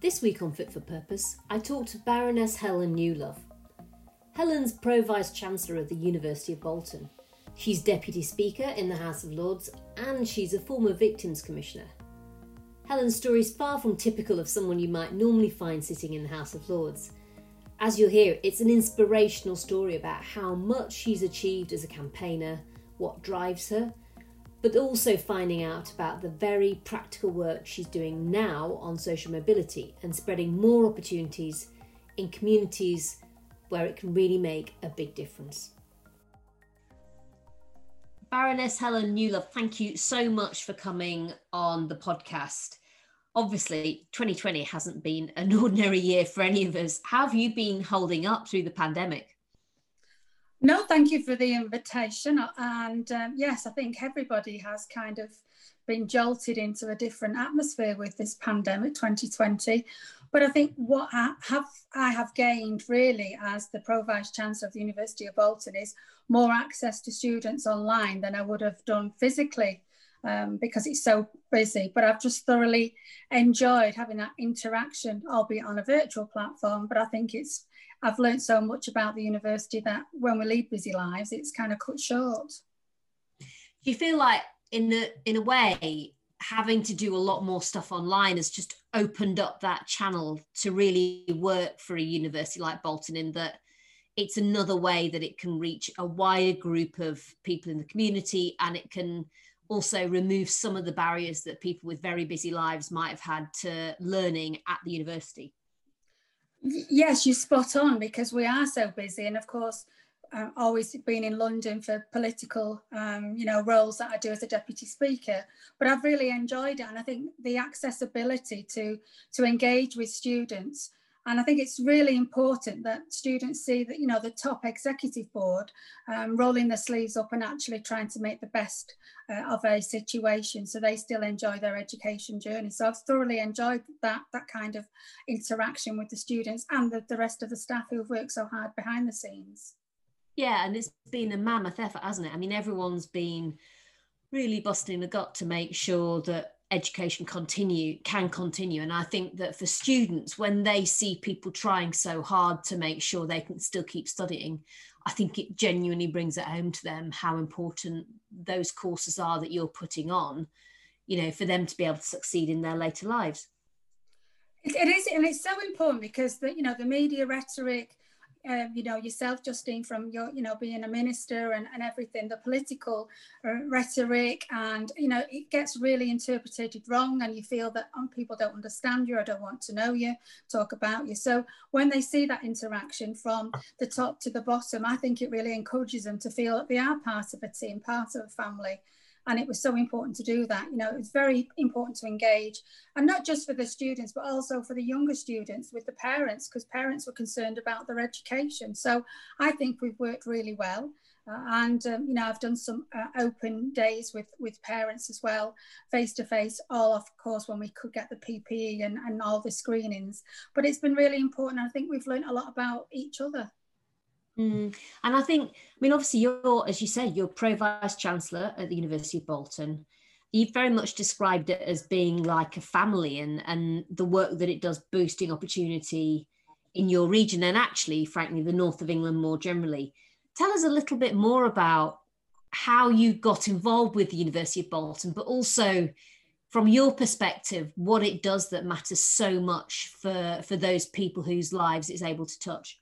This week on Fit for Purpose, I talked to Baroness Helen Newlove. Helen's Pro Vice Chancellor of the University of Bolton. She's Deputy Speaker in the House of Lords and she's a former Victims Commissioner. Helen's story is far from typical of someone you might normally find sitting in the House of Lords. As you'll hear, it's an inspirational story about how much she's achieved as a campaigner, what drives her, but also finding out about the very practical work she's doing now on social mobility and spreading more opportunities in communities where it can really make a big difference. Baroness Helen Newlove, thank you so much for coming on the podcast. Obviously, 2020 hasn't been an ordinary year for any of us. How have you been holding up through the pandemic? No, thank you for the invitation. And um, yes, I think everybody has kind of been jolted into a different atmosphere with this pandemic 2020. But I think what I have, I have gained really as the Pro Vice Chancellor of the University of Bolton is more access to students online than I would have done physically um, because it's so busy. But I've just thoroughly enjoyed having that interaction, albeit on a virtual platform. But I think it's I've learned so much about the university that when we lead busy lives, it's kind of cut short. Do you feel like, in a in a way, having to do a lot more stuff online has just opened up that channel to really work for a university like Bolton in that it's another way that it can reach a wider group of people in the community and it can also remove some of the barriers that people with very busy lives might have had to learning at the university. Yes, you're spot on because we are so busy. And of course, uh, always been in London for political, um, you know, roles that I do as a deputy speaker. But I've really enjoyed it, and I think the accessibility to to engage with students and I think it's really important that students see that, you know, the top executive board um, rolling their sleeves up and actually trying to make the best uh, of a situation so they still enjoy their education journey. So I've thoroughly enjoyed that, that kind of interaction with the students and the, the rest of the staff who've worked so hard behind the scenes. Yeah, and it's been a mammoth effort, hasn't it? I mean, everyone's been really busting the gut to make sure that education continue can continue. And i think that for students when they see people trying so hard to make sure they can still keep studying i think it genuinely brings it home to them how important those courses are that you're putting on you know for them to be able to succeed in their later lives. It, it is and it's so important because the you know the media rhetoric um, you know yourself justine from your you know being a minister and, and everything the political uh, rhetoric and you know it gets really interpreted wrong and you feel that um, people don't understand you or don't want to know you talk about you. So when they see that interaction from the top to the bottom i think it really encourages them to feel that they are part of a team part of a family and it was so important to do that you know it's very important to engage and not just for the students but also for the younger students with the parents because parents were concerned about their education. So i think we've worked really well uh, and um, you know i've done some uh, open days with with parents as well face to face all of course when we could get the ppe and, and all the screenings. But it's been really important i think we've learned a lot about each other Mm. And I think, I mean, obviously, you're, as you said, you're pro vice chancellor at the University of Bolton. You've very much described it as being like a family and, and the work that it does boosting opportunity in your region and actually, frankly, the north of England more generally. Tell us a little bit more about how you got involved with the University of Bolton, but also from your perspective, what it does that matters so much for, for those people whose lives it's able to touch.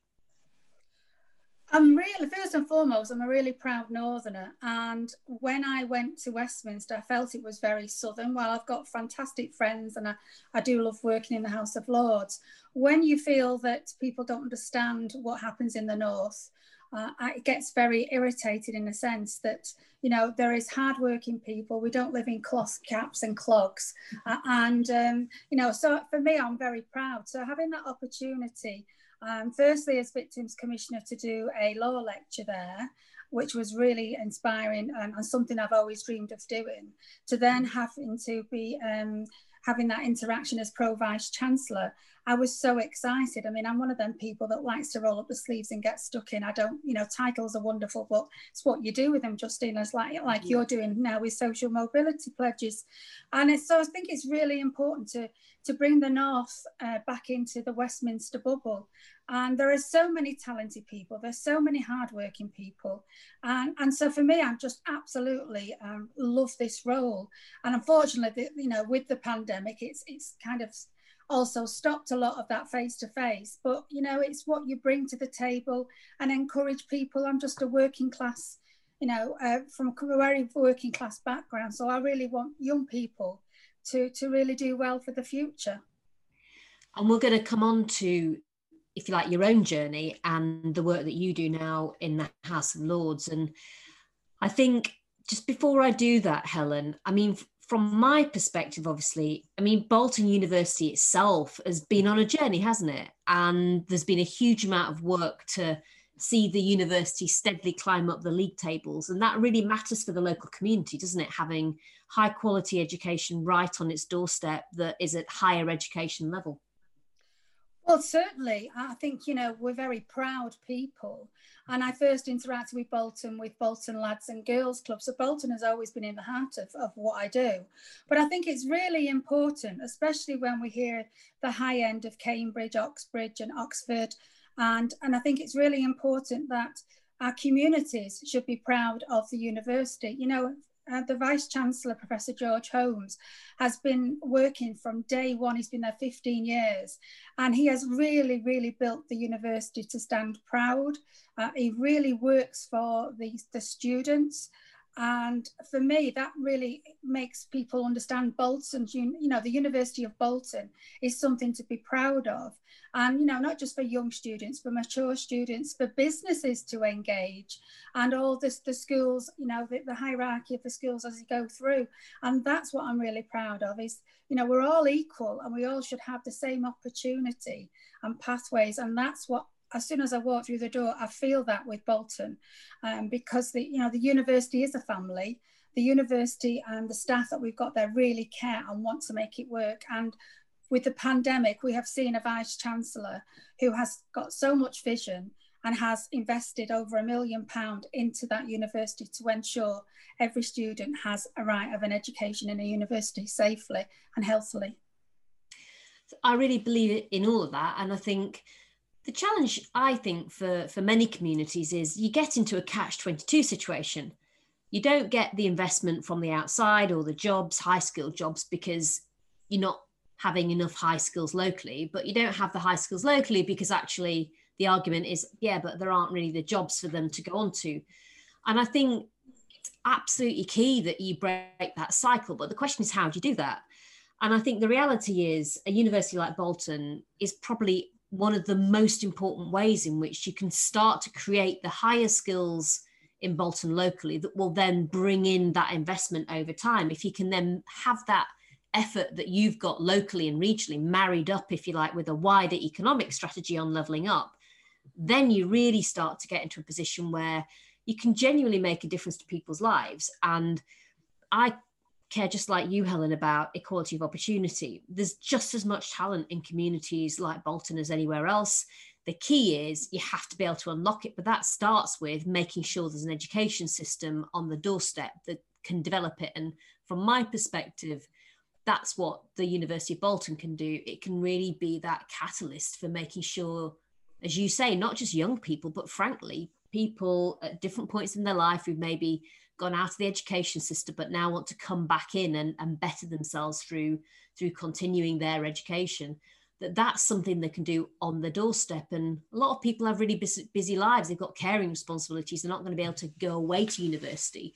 I'm really, first and foremost, I'm a really proud Northerner. And when I went to Westminster, I felt it was very Southern. While I've got fantastic friends and I, I do love working in the House of Lords, when you feel that people don't understand what happens in the North, uh, it gets very irritated in a sense that, you know, there is hardworking people. We don't live in cloth caps and clogs. Uh, and, um, you know, so for me, I'm very proud. So having that opportunity um, firstly, as Victims Commissioner, to do a law lecture there, which was really inspiring um, and something I've always dreamed of doing. To then having to be um, having that interaction as pro vice chancellor, I was so excited. I mean, I'm one of them people that likes to roll up the sleeves and get stuck in. I don't, you know, titles are wonderful, but it's what you do with them, Justine, as like like you're doing now with social mobility pledges. And so I think it's really important to to bring the North uh, back into the Westminster bubble. And there are so many talented people. There's so many hardworking people. And, and so for me, I'm just absolutely um, love this role. And unfortunately, the, you know, with the pandemic, it's it's kind of also stopped a lot of that face to face. But you know, it's what you bring to the table and encourage people. I'm just a working class, you know, uh, from a very working class background. So I really want young people to to really do well for the future. And we're going to come on to, if you like, your own journey and the work that you do now in the House of Lords. And I think just before I do that, Helen, I mean, from my perspective, obviously, I mean, Bolton University itself has been on a journey, hasn't it? And there's been a huge amount of work to see the university steadily climb up the league tables. And that really matters for the local community, doesn't it? Having high quality education right on its doorstep that is at higher education level. Well, certainly. I think, you know, we're very proud people. And I first interacted with Bolton with Bolton Lads and Girls Club. So Bolton has always been in the heart of, of what I do. But I think it's really important, especially when we hear the high end of Cambridge, Oxbridge, and Oxford. And, and I think it's really important that our communities should be proud of the university. You know, uh, the Vice Chancellor, Professor George Holmes, has been working from day one. He's been there 15 years, and he has really, really built the university to stand proud. Uh, he really works for the, the students. And for me, that really makes people understand Bolton, you know, the University of Bolton is something to be proud of. And, you know, not just for young students, for mature students, for businesses to engage and all this, the schools, you know, the, the hierarchy of the schools as you go through. And that's what I'm really proud of is, you know, we're all equal and we all should have the same opportunity and pathways. And that's what as soon as I walk through the door, I feel that with Bolton, um, because the you know the university is a family. The university and the staff that we've got there really care and want to make it work. And with the pandemic, we have seen a vice chancellor who has got so much vision and has invested over a million pound into that university to ensure every student has a right of an education in a university safely and healthily. I really believe in all of that, and I think the challenge i think for for many communities is you get into a catch 22 situation. You don't get the investment from the outside or the jobs high skilled jobs because you're not having enough high skills locally but you don't have the high skills locally because actually the argument is yeah but there aren't really the jobs for them to go on to and i think it's absolutely key that you break that cycle but the question is how do you do that? And i think the reality is a university like bolton is probably one of the most important ways in which you can start to create the higher skills in Bolton locally that will then bring in that investment over time. If you can then have that effort that you've got locally and regionally married up, if you like, with a wider economic strategy on levelling up, then you really start to get into a position where you can genuinely make a difference to people's lives. And I care just like you, Helen, about equality of opportunity. There's just as much talent in communities like Bolton as anywhere else. The key is you have to be able to unlock it, but that starts with making sure there's an education system on the doorstep that can develop it. And from my perspective, that's what the University of Bolton can do. It can really be that catalyst for making sure, as you say, not just young people, but frankly, people at different points in their life who maybe gone out of the education system but now want to come back in and, and better themselves through through continuing their education that that's something they can do on the doorstep. And a lot of people have really busy, busy lives. They've got caring responsibilities. They're not going to be able to go away to university.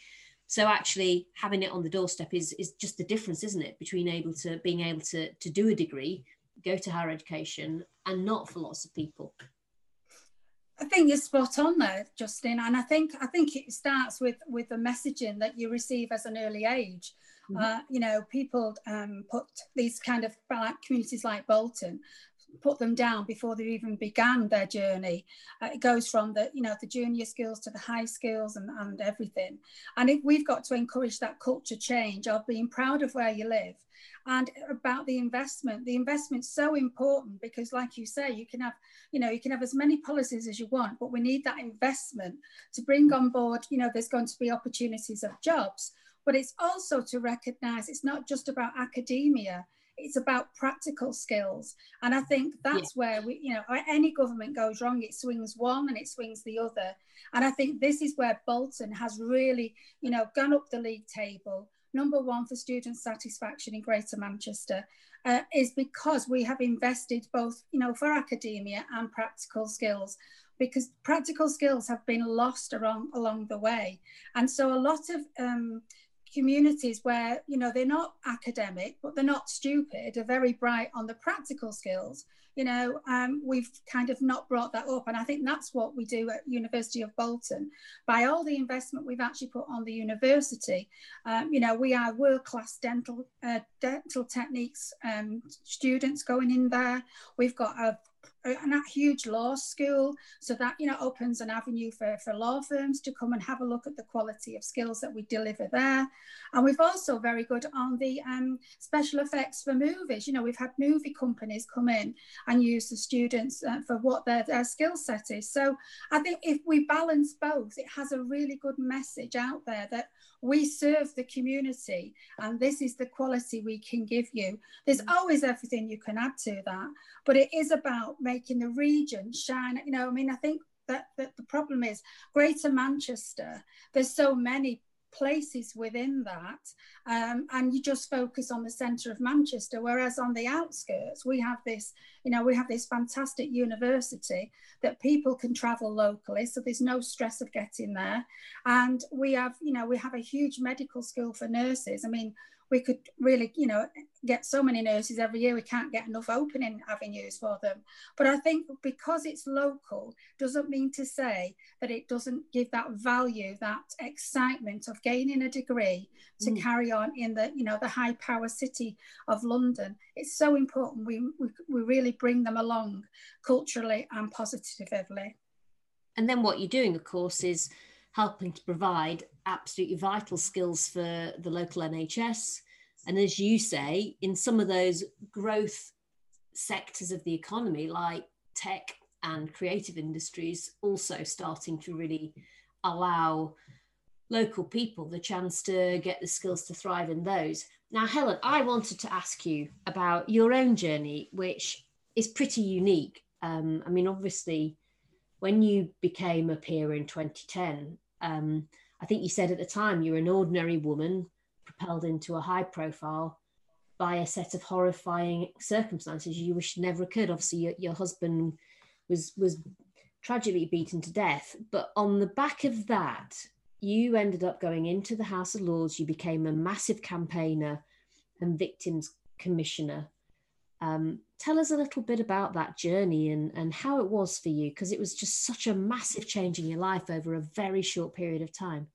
So actually having it on the doorstep is is just the difference isn't it between able to being able to to do a degree go to higher education and not for lots of people I think you're spot on there, Justine, and I think I think it starts with with the messaging that you receive as an early age. Mm-hmm. Uh, you know, people um, put these kind of like communities like Bolton put them down before they even began their journey. Uh, it goes from the, you know, the junior skills to the high skills and, and everything. And if we've got to encourage that culture change of being proud of where you live and about the investment the investment's so important because like you say you can have you know you can have as many policies as you want but we need that investment to bring on board you know there's going to be opportunities of jobs but it's also to recognize it's not just about academia it's about practical skills. And i think that's yeah. where we you know any government goes wrong it swings one and it swings the other. And i think this is where bolton has really you know gone up the league table. Number one for student satisfaction in greater manchester uh, is because we have invested both you know for academia and practical skills because practical skills have been lost along along the way. And so a lot of um, communities where you know they're not academic but they're not stupid are very bright on the practical skills you know um, we've kind of not brought that up. And i think that's what we do at university of bolton. By all the investment we've actually put on the university um, you know we are world-class dental uh, dental techniques um, students going in there. We've got a a huge law school. So that you know opens an avenue for, for law firms to come and have a look at the quality of skills that we deliver there. And we've also very good on the um, special effects for movies. You know we've had movie companies come in and use the students uh, for what their, their skill set is. So i think if we balance both it has a really good message out there that we serve the community and this is the quality we can give you. There's mm. always everything you can add to that but it is about making the region shine. You know i mean i think that, that the problem is greater manchester there's so many places within that um, and you just focus on the center of manchester whereas on the outskirts we have this you know we have this fantastic university that people can travel locally so there's no stress of getting there. And we have you know we have a huge medical school for nurses. I mean we could really, you know, get so many nurses every year, we can't get enough opening avenues for them. But I think because it's local doesn't mean to say that it doesn't give that value, that excitement of gaining a degree to mm. carry on in the, you know, the high power city of London. It's so important we, we, we really bring them along culturally and positively. And then what you're doing, of course, is helping to provide absolutely vital skills for the local NHS. And as you say, in some of those growth sectors of the economy, like tech and creative industries, also starting to really allow local people the chance to get the skills to thrive in those. Now, Helen, I wanted to ask you about your own journey, which is pretty unique. Um, I mean, obviously, when you became a peer in 2010, um, I think you said at the time you're an ordinary woman propelled into a high profile by a set of horrifying circumstances you wish never occurred. Obviously, your, your husband was was tragically beaten to death, but on the back of that, you ended up going into the House of Lords. You became a massive campaigner and victims commissioner. Um, tell us a little bit about that journey and, and how it was for you, because it was just such a massive change in your life over a very short period of time.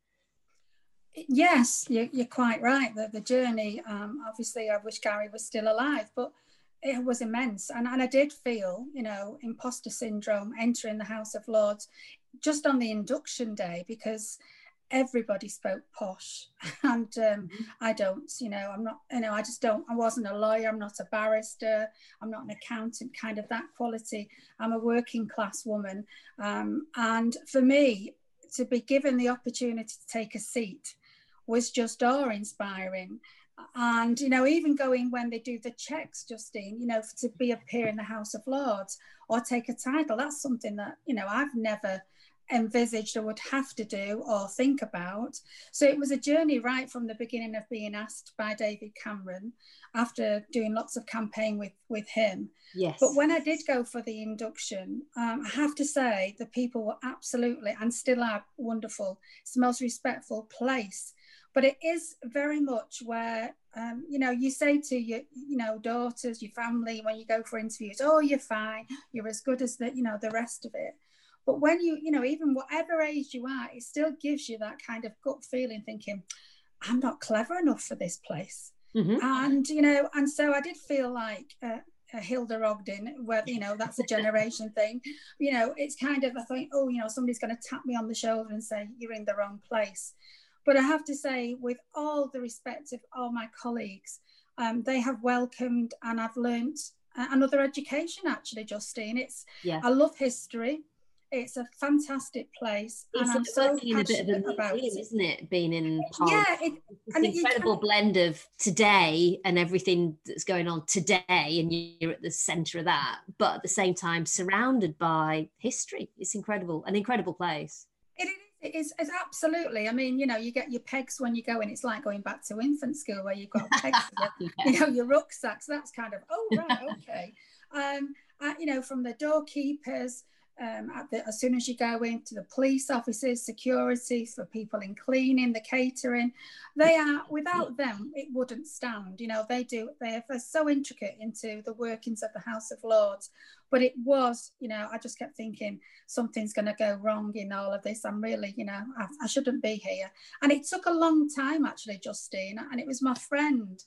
Yes, you're, quite right. The, the journey, um, obviously, I wish Gary was still alive, but it was immense. And, and I did feel, you know, imposter syndrome entering the House of Lords just on the induction day because everybody spoke posh. And um, mm-hmm. i don't you know i'm not you know i just don't i wasn't a lawyer i'm not a barrister i'm not an accountant kind of that quality. I'm a working class woman. Um, and for me to be given the opportunity to take a seat was just awe inspiring and you know even going when they do the checks justine you know to be a peer in the house of lords or take a title that's something that you know i've never envisaged or would have to do or think about. So it was a journey right from the beginning of being asked by David Cameron after doing lots of campaign with, with him. Yes. But when I did go for the induction, um, I have to say the people were absolutely and still are wonderful. It's the most respectful place. But it is very much where um, you know, you say to your, you know, daughters, your family, when you go for interviews, oh, you're fine, you're as good as the, you know, the rest of it. But when you, you know, even whatever age you are, it still gives you that kind of gut feeling thinking, I'm not clever enough for this place. Mm-hmm. And, you know, and so I did feel like, uh, uh, Hilda Ogden, where you know that's a generation thing. You know, it's kind of I think, oh, you know, somebody's going to tap me on the shoulder and say you're in the wrong place. But I have to say, with all the respect of all my colleagues, um, they have welcomed and I've learnt another education. Actually, Justine, it's yeah. I love history. It's a fantastic place, it's and I'm so in a bit of a museum, it. isn't it? Being in Park. yeah, it, it's an incredible blend of today and everything that's going on today, and you're at the centre of that, but at the same time surrounded by history. It's incredible, an incredible place. It is. It is it's absolutely. I mean, you know, you get your pegs when you go in. It's like going back to infant school where you've got pegs, yeah. you know, your rucksacks. That's kind of oh right, okay. Um, you know, from the doorkeepers um, the, as soon as you go into the police offices, security for people in cleaning, the catering, they are without them it wouldn't stand. You know they do they're, they're so intricate into the workings of the House of Lords. But it was, you know, I just kept thinking something's going to go wrong in all of this. I'm really, you know, I, I shouldn't be here. And it took a long time actually, Justine. And it was my friend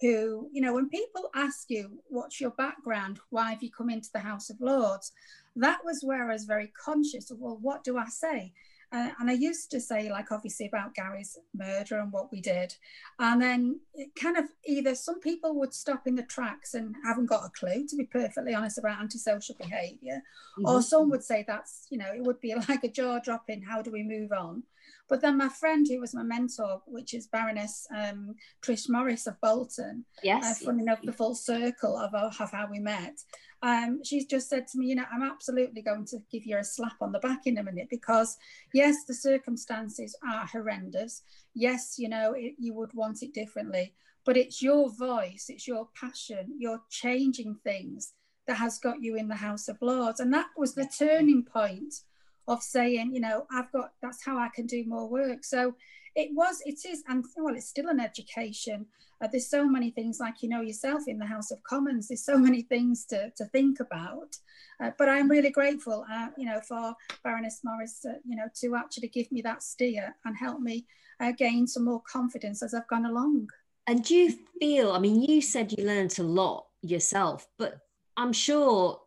who, you know, when people ask you, what's your background? Why have you come into the House of Lords? That was where I was very conscious of, well, what do I say? Uh, and I used to say, like, obviously about Gary's murder and what we did. And then it kind of either some people would stop in the tracks and haven't got a clue, to be perfectly honest, about antisocial behavior, mm-hmm. or some would say that's, you know, it would be like a jaw dropping, how do we move on? But then my friend, who was my mentor, which is Baroness um, Trish Morris of Bolton, yes, uh, funny enough, the full circle of, of how we met. Um, she's just said to me, you know, I'm absolutely going to give you a slap on the back in a minute because, yes, the circumstances are horrendous. Yes, you know, it, you would want it differently, but it's your voice, it's your passion, you're changing things that has got you in the House of Lords. And that was the turning point of saying, you know, I've got that's how I can do more work. So it was, it is, and well, it's still an education. Uh, there's so many things, like you know yourself in the House of Commons. There's so many things to, to think about. Uh, but I'm really grateful, uh, you know, for Baroness Morris, uh, you know, to actually give me that steer and help me uh, gain some more confidence as I've gone along. And do you feel? I mean, you said you learned a lot yourself, but I'm sure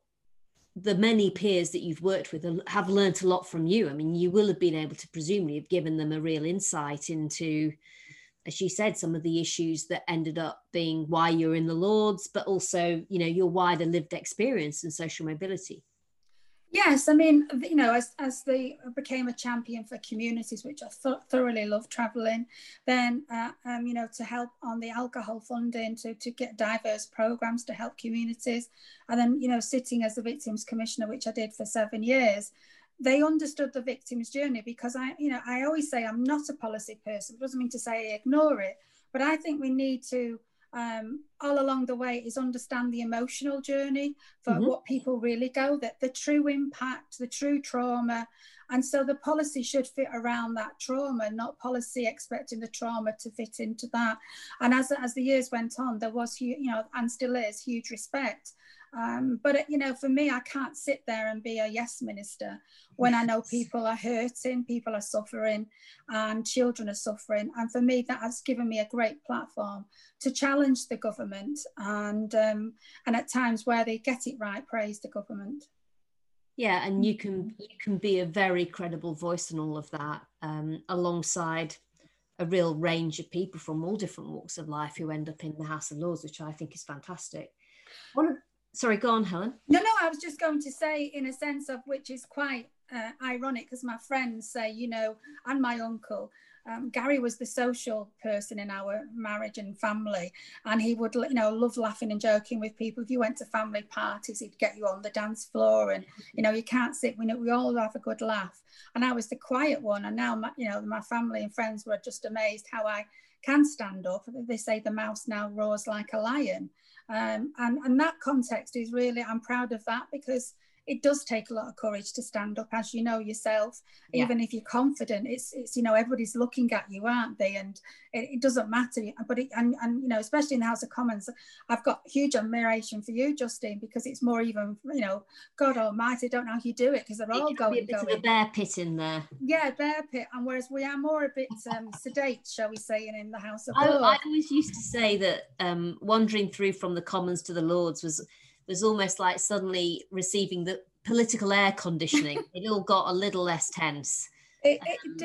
the many peers that you've worked with have learnt a lot from you. I mean, you will have been able to presumably have given them a real insight into, as you said, some of the issues that ended up being why you're in the Lords, but also, you know, your wider lived experience and social mobility. Yes, I mean, you know, as, as they became a champion for communities, which I th- thoroughly love traveling, then, uh, um, you know, to help on the alcohol funding, to, to get diverse programs to help communities. And then, you know, sitting as the Victims Commissioner, which I did for seven years, they understood the victim's journey because I, you know, I always say I'm not a policy person. It doesn't mean to say I ignore it, but I think we need to um, all along the way is understand the emotional journey for mm-hmm. what people really go, that the true impact, the true trauma. And so the policy should fit around that trauma, not policy expecting the trauma to fit into that. And as, as the years went on, there was, you know, and still is huge respect um, but you know, for me, I can't sit there and be a yes minister when I know people are hurting, people are suffering, and children are suffering. And for me, that has given me a great platform to challenge the government, and um, and at times where they get it right, praise the government. Yeah, and you can you can be a very credible voice in all of that, um, alongside a real range of people from all different walks of life who end up in the House of Lords, which I think is fantastic. One of, sorry, go on, Helen. No, no, I was just going to say, in a sense of which is quite uh, ironic, because my friends say, you know, and my uncle, um, Gary was the social person in our marriage and family, and he would, you know, love laughing and joking with people. If you went to family parties, he'd get you on the dance floor, and you know, you can't sit. We know we all have a good laugh. And I was the quiet one, and now, my, you know, my family and friends were just amazed how I can stand up. They say the mouse now roars like a lion. Um, and, and that context is really, I'm proud of that because it does take a lot of courage to stand up, as you know yourself. Yeah. Even if you're confident, it's it's you know everybody's looking at you, aren't they? And it, it doesn't matter. But it, and and you know especially in the House of Commons, I've got huge admiration for you, Justine, because it's more even you know God Almighty, I don't know how you do it because they're all going. Be a bit going. of a bear pit in there. Yeah, bear pit, and whereas we are more a bit um, sedate, shall we say, in, in the House of I, I always used to say that um, wandering through from the Commons to the Lords was was almost like suddenly receiving the political air conditioning. it all got a little less tense. It, it, um,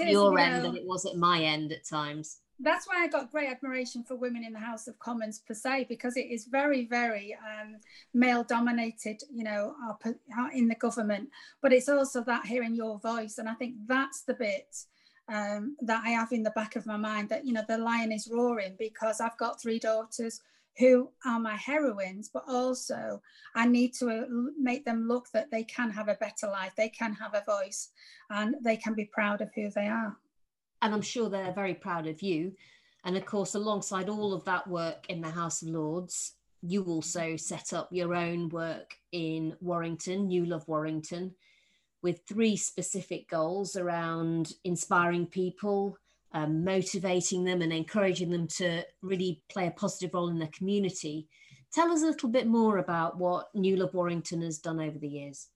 it, your you end know, than it was at my end at times. That's why I got great admiration for women in the House of Commons per se, because it is very, very um, male dominated, you know, in the government. But it's also that hearing your voice. And I think that's the bit um, that I have in the back of my mind that, you know, the lion is roaring because I've got three daughters who are my heroines, but also I need to uh, make them look that they can have a better life, they can have a voice, and they can be proud of who they are. And I'm sure they're very proud of you. And of course, alongside all of that work in the House of Lords, you also set up your own work in Warrington, Newlove Warrington, with three specific goals around inspiring people, um, motivating them and encouraging them to really play a positive role in their community. Tell us a little bit more about what Newlove Warrington has done over the years.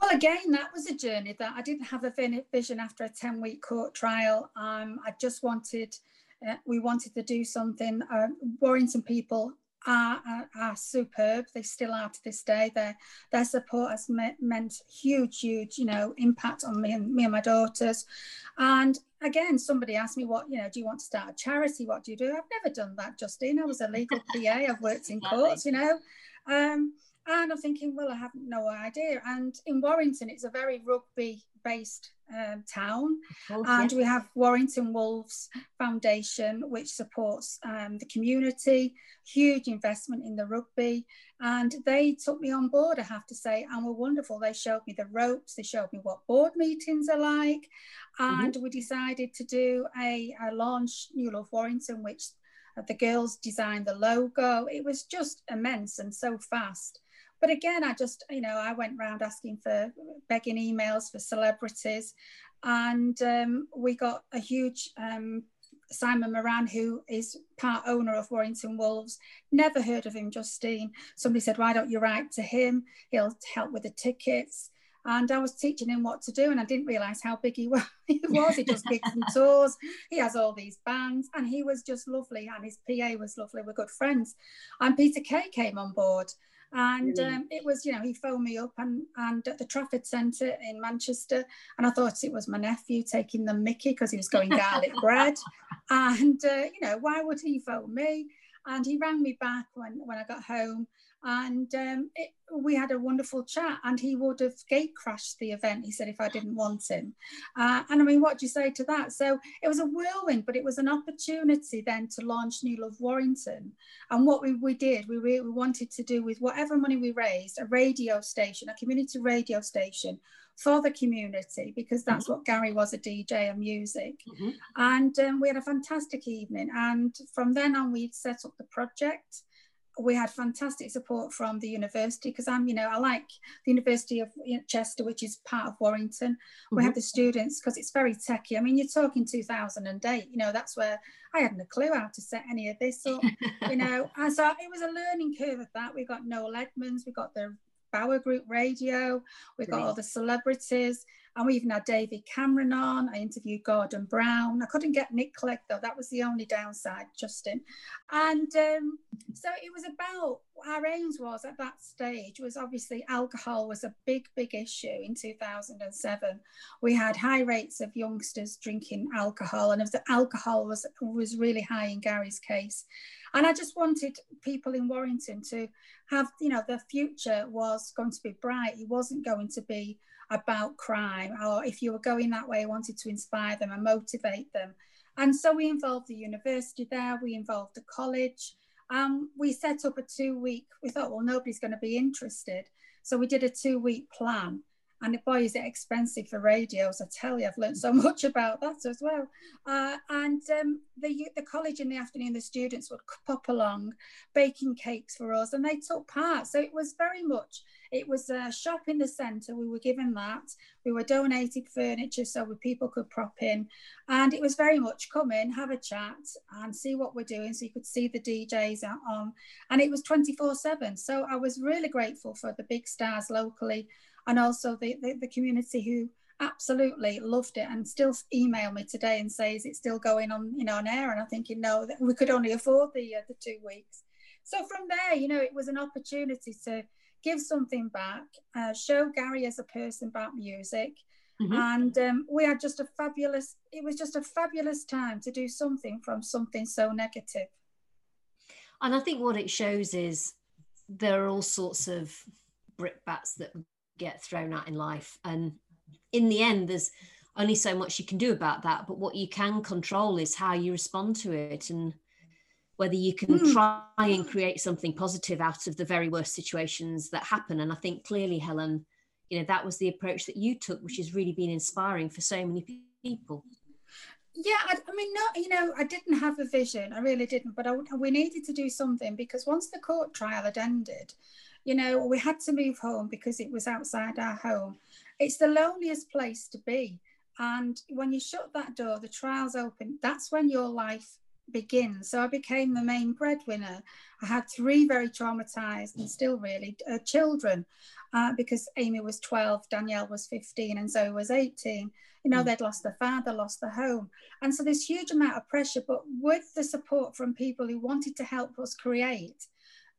Well, again, that was a journey that I didn't have a vision after a 10 week court trial. Um, I just wanted, uh, we wanted to do something. Uh, Warrington people are, are, are, superb. They still are to this day. Their their support has me- meant huge, huge, you know, impact on me and me and my daughters. And again, somebody asked me, "What you know? Do you want to start a charity? What do you do?" I've never done that, Justine. I was a legal PA. I've worked in courts, you know. Um, and I'm thinking, well, I have no idea. And in Warrington, it's a very rugby based um, town. Oh, and yeah. we have Warrington Wolves Foundation, which supports um, the community, huge investment in the rugby. And they took me on board, I have to say, and were wonderful. They showed me the ropes, they showed me what board meetings are like. And mm-hmm. we decided to do a, a launch, Newlove Warrington, which the girls designed the logo. It was just immense and so fast. But again, I just, you know, I went around asking for begging emails for celebrities, and um, we got a huge um, Simon Moran, who is part owner of Warrington Wolves. Never heard of him, Justine. Somebody said, Why don't you write to him? He'll help with the tickets. And I was teaching him what to do, and I didn't realize how big he was. he just gigs and tours. He has all these bands, and he was just lovely. And his PA was lovely. We're good friends. And Peter Kay came on board, and um, it was, you know, he phoned me up and, and at the Trafford Centre in Manchester. And I thought it was my nephew taking the mickey because he was going garlic bread. And, uh, you know, why would he phone me? And he rang me back when, when I got home and um, it, we had a wonderful chat and he would have gate crashed the event he said if i didn't want him uh, and i mean what do you say to that so it was a whirlwind but it was an opportunity then to launch newlove warrington and what we, we did we really wanted to do with whatever money we raised a radio station a community radio station for the community because that's mm-hmm. what Gary was a DJ and music. Mm-hmm. And um, we had a fantastic evening. And from then on, we set up the project we had fantastic support from the university because I'm, you know, I like the University of Chester, which is part of Warrington. Mm-hmm. We have the students because it's very techy. I mean, you're talking 2008, you know, that's where I hadn't a clue how to set any of this up, you know. And so it was a learning curve of that. We got Noel Edmonds, we got the Bauer Group Radio, we got all the celebrities. And we even had David Cameron on. I interviewed Gordon Brown. I couldn't get Nick Clegg though. That was the only downside, Justine. And um, so it was about our aims was at that stage was obviously alcohol was a big, big issue in 2007. We had high rates of youngsters drinking alcohol, and the alcohol was was really high in Gary's case. And I just wanted people in Warrington to have, you know, their future was going to be bright. It wasn't going to be about crime, or if you were going that way, wanted to inspire them and motivate them. And so we involved the university there, we involved the college. Um, we set up a two week, we thought, well, nobody's going to be interested. So we did a two week plan. And boy, is it expensive for radios. I tell you, I've learned so much about that as well. Uh, and um, the, the college in the afternoon, the students would pop along, baking cakes for us, and they took part. So it was very much it was a shop in the centre. We were given that. We were donated furniture so people could prop in. And it was very much come in, have a chat, and see what we're doing. So you could see the DJs on. And it was 24 7. So I was really grateful for the big stars locally and also the, the, the community who absolutely loved it and still email me today and says it's still going on you know on air and i'm thinking no we could only afford the uh, the two weeks so from there, you know, it was an opportunity to give something back, uh, show Gary as a person about music. Mm-hmm. And um, we had just a fabulous, it was just a fabulous time to do something from something so negative. And I think what it shows is there are all sorts of brickbats that get thrown out in life. And in the end, there's only so much you can do about that. But what you can control is how you respond to it and whether you can mm. try and create something positive out of the very worst situations that happen. And I think clearly, Helen, you know, that was the approach that you took, which has really been inspiring for so many people. Yeah, I, I mean, not you know, I didn't have a vision, I really didn't, but I, we needed to do something because once the court trial had ended, you know, we had to move home because it was outside our home. It's the loneliest place to be. And when you shut that door, the trial's open, that's when your life begin. So I became the main breadwinner. I had three very traumatized and still really uh, children uh, because Amy was 12, Danielle was 15, and Zoe was 18. You know, mm. they'd lost their father, lost their home. And so this huge amount of pressure, but with the support from people who wanted to help us create,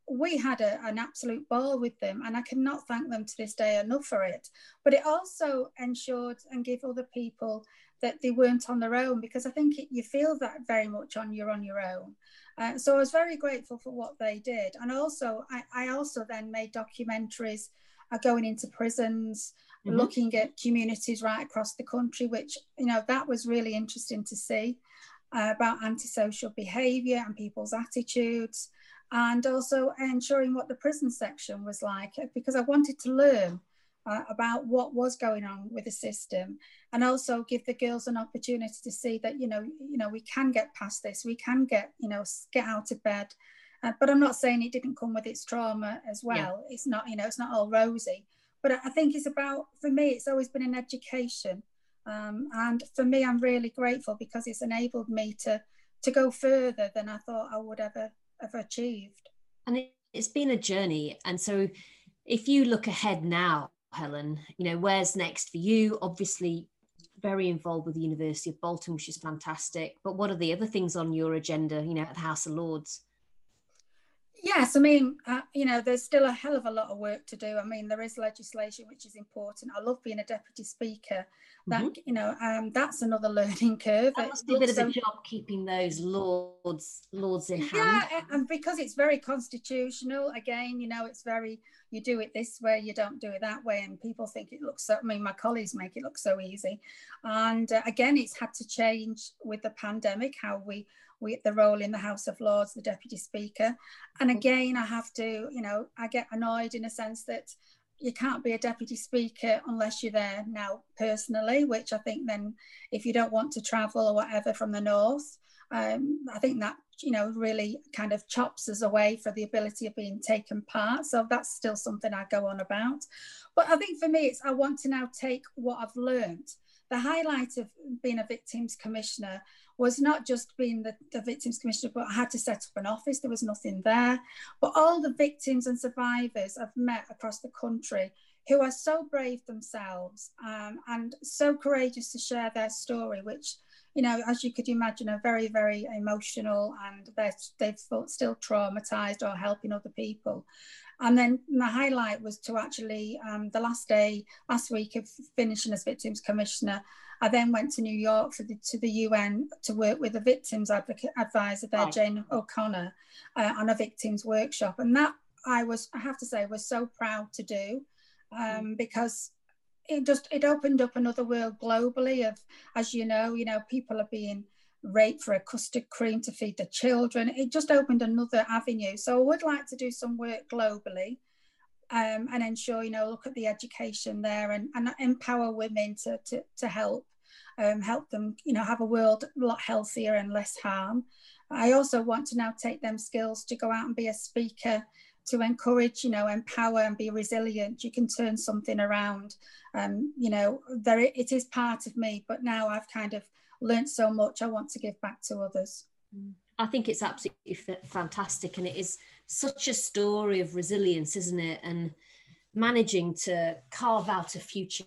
we had a, an absolute ball with them and i cannot thank them to this day enough for it but it also ensured and gave other people that they weren't on their own because I think it, you feel that very much on you're on your own. Uh, so I was very grateful for what they did, and also I, I also then made documentaries uh, going into prisons, mm-hmm. looking at communities right across the country, which you know that was really interesting to see uh, about antisocial behaviour and people's attitudes, and also ensuring what the prison section was like because I wanted to learn uh, about what was going on with the system and also give the girls an opportunity to see that you know you know we can get past this we can get you know get out of bed. Uh, but i'm not saying it didn't come with its trauma as well. Yeah. it's not you know it's not all rosy. But i think it's about for me it's always been an education. Um, and for me i'm really grateful because it's enabled me to to go further than i thought i would ever have achieved and it, it's been a journey and so if you look ahead now Helen. You know, where's next for you? Obviously, very involved with the University of Bolton, which is fantastic. But what are the other things on your agenda, you know, at the House of Lords? Yes, I mean, uh, you know, there's still a hell of a lot of work to do. I mean, there is legislation which is important. I love being a deputy speaker. That mm-hmm. you know, um, that's another learning curve. That's a bit of a job keeping those lords lords in hand. Yeah, and because it's very constitutional. Again, you know, it's very you do it this way, you don't do it that way, and people think it looks so. I mean, my colleagues make it look so easy, and uh, again, it's had to change with the pandemic how we we the role in the House of Lords, the Deputy Speaker. And again, I have to, you know, I get annoyed in a sense that you can't be a deputy speaker unless you're there now personally, which I think then if you don't want to travel or whatever from the north, um, I think that you know really kind of chops us away for the ability of being taken part. So that's still something I go on about. But I think for me, it's I want to now take what I've learned. The highlight of being a victims commissioner was not just being the, the victims commissioner, but I had to set up an office. There was nothing there. But all the victims and survivors I've met across the country who are so brave themselves um, and so courageous to share their story, which, you know, as you could imagine, are very, very emotional and they're, they've still traumatized or helping other people. And then my highlight was to actually, um, the last day, last week of finishing as victims commissioner, I then went to New York for the, to the UN to work with the victims advocate advisor there, Jane O'Connor, uh, on a victims workshop. And that I was, I have to say, was so proud to do um, mm. because it just it opened up another world globally of, as you know, you know, people are being raped for a custard cream to feed the children. It just opened another avenue. So I would like to do some work globally um, and ensure, you know, look at the education there and, and empower women to, to, to help, um, help them, you know, have a world a lot healthier and less harm. I also want to now take them skills to go out and be a speaker to encourage, you know, empower and be resilient. You can turn something around. Um, you know, there it is part of me, but now I've kind of learned so much. I want to give back to others. I think it's absolutely fantastic, and it is such a story of resilience, isn't it? And managing to carve out a future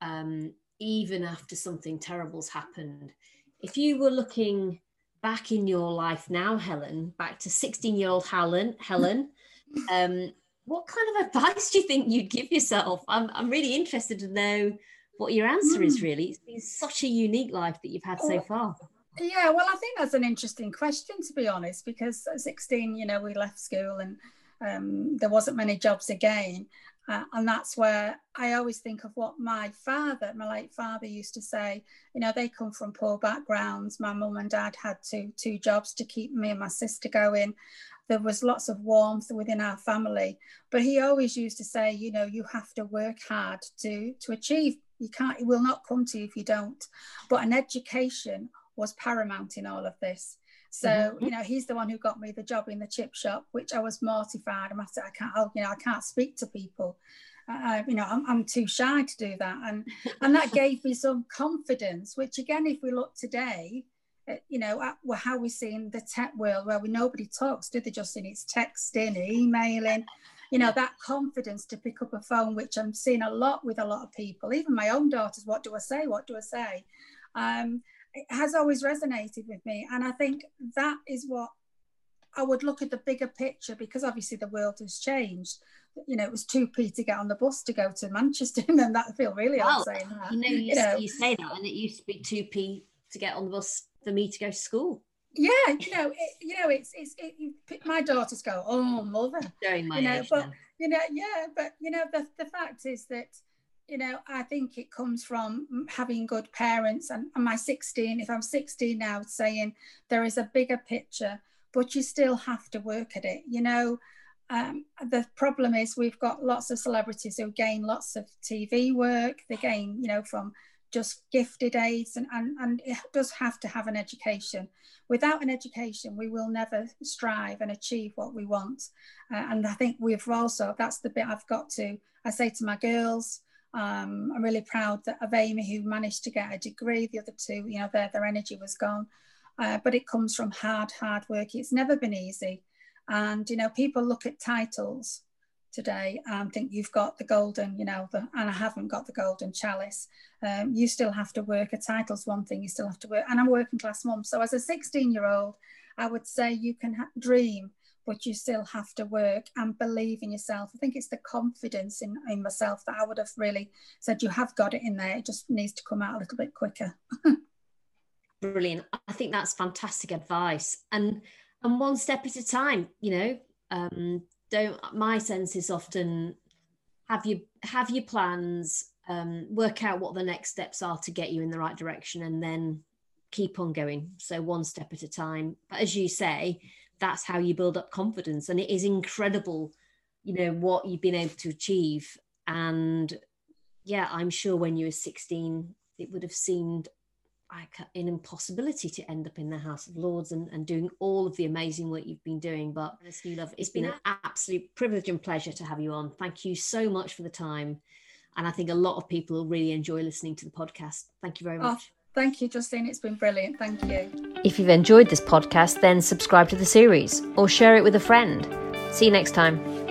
um, even after something terrible's happened. If you were looking back in your life now, Helen, back to 16 year old Helen, Helen, um, what kind of advice do you think you'd give yourself? I'm, I'm really interested to know what your answer mm. is hmm. really. It's been such a unique life that you've had so far. Yeah, well, I think that's an interesting question to be honest, because at 16, you know, we left school and um, there wasn't many jobs again. Uh, and that's where I always think of what my father, my late father, used to say. You know, they come from poor backgrounds. My mum and dad had two two jobs to keep me and my sister going. There was lots of warmth within our family, but he always used to say, you know, you have to work hard to to achieve. You can't. It will not come to you if you don't. But an education was paramount in all of this. So mm-hmm. you know, he's the one who got me the job in the chip shop, which I was mortified. I'm said, I can't, you know, I can't speak to people. Uh, you know, I'm, I'm too shy to do that, and and that gave me some confidence. Which again, if we look today, uh, you know, at, well, how we see in the tech world where we nobody talks, do they? Just in it's texting, emailing. You know, that confidence to pick up a phone, which I'm seeing a lot with a lot of people, even my own daughters. What do I say? What do I say? Um, it has always resonated with me. And I think that is what I would look at the bigger picture because obviously the world has changed. You know, it was 2p to get on the bus to go to Manchester, and then that I feel really well, odd saying that. You know, you, you, know, you say that, and it used to be 2p to get on the bus for me to go to school. Yeah, you know, it, you know, it's it's it, my daughters go, oh mother, you know, but now. you know, yeah, but you know, the the fact is that you know, I think it comes from having good parents. And, and my 16, if I'm 16 now, saying there is a bigger picture, but you still have to work at it. You know, um, the problem is we've got lots of celebrities who gain lots of TV work. They gain, you know, from just gifted aids, and, and, and it does have to have an education. Without an education, we will never strive and achieve what we want. Uh, and I think we've also, that's the bit I've got to, I say to my girls, um, I'm really proud that of Amy, who managed to get a degree. The other two, you know, their, their energy was gone. Uh, but it comes from hard, hard work. It's never been easy. And, you know, people look at titles today and think you've got the golden, you know, the, and I haven't got the golden chalice. Um, you still have to work. A title's one thing, you still have to work. And I'm working class mum. So as a 16 year old, I would say you can ha- dream but you still have to work and believe in yourself. I think it's the confidence in, in myself that I would have really said, You have got it in there. It just needs to come out a little bit quicker. Brilliant. I think that's fantastic advice. And and one step at a time, you know, um, don't my sense is often have you have your plans, um, work out what the next steps are to get you in the right direction and then keep on going. So one step at a time. But as you say, that's how you build up confidence and it is incredible you know what you've been able to achieve and yeah i'm sure when you were 16 it would have seemed like an impossibility to end up in the house of lords and, and doing all of the amazing work you've been doing but Newlove it's been an absolute privilege and pleasure to have you on. Thank you so much for the time and i think a lot of people will really enjoy listening to the podcast. Thank you very oh, much. oh, thank you justine. It's been brilliant. Thank you. If you've enjoyed this podcast, then subscribe to the series or share it with a friend. See you next time.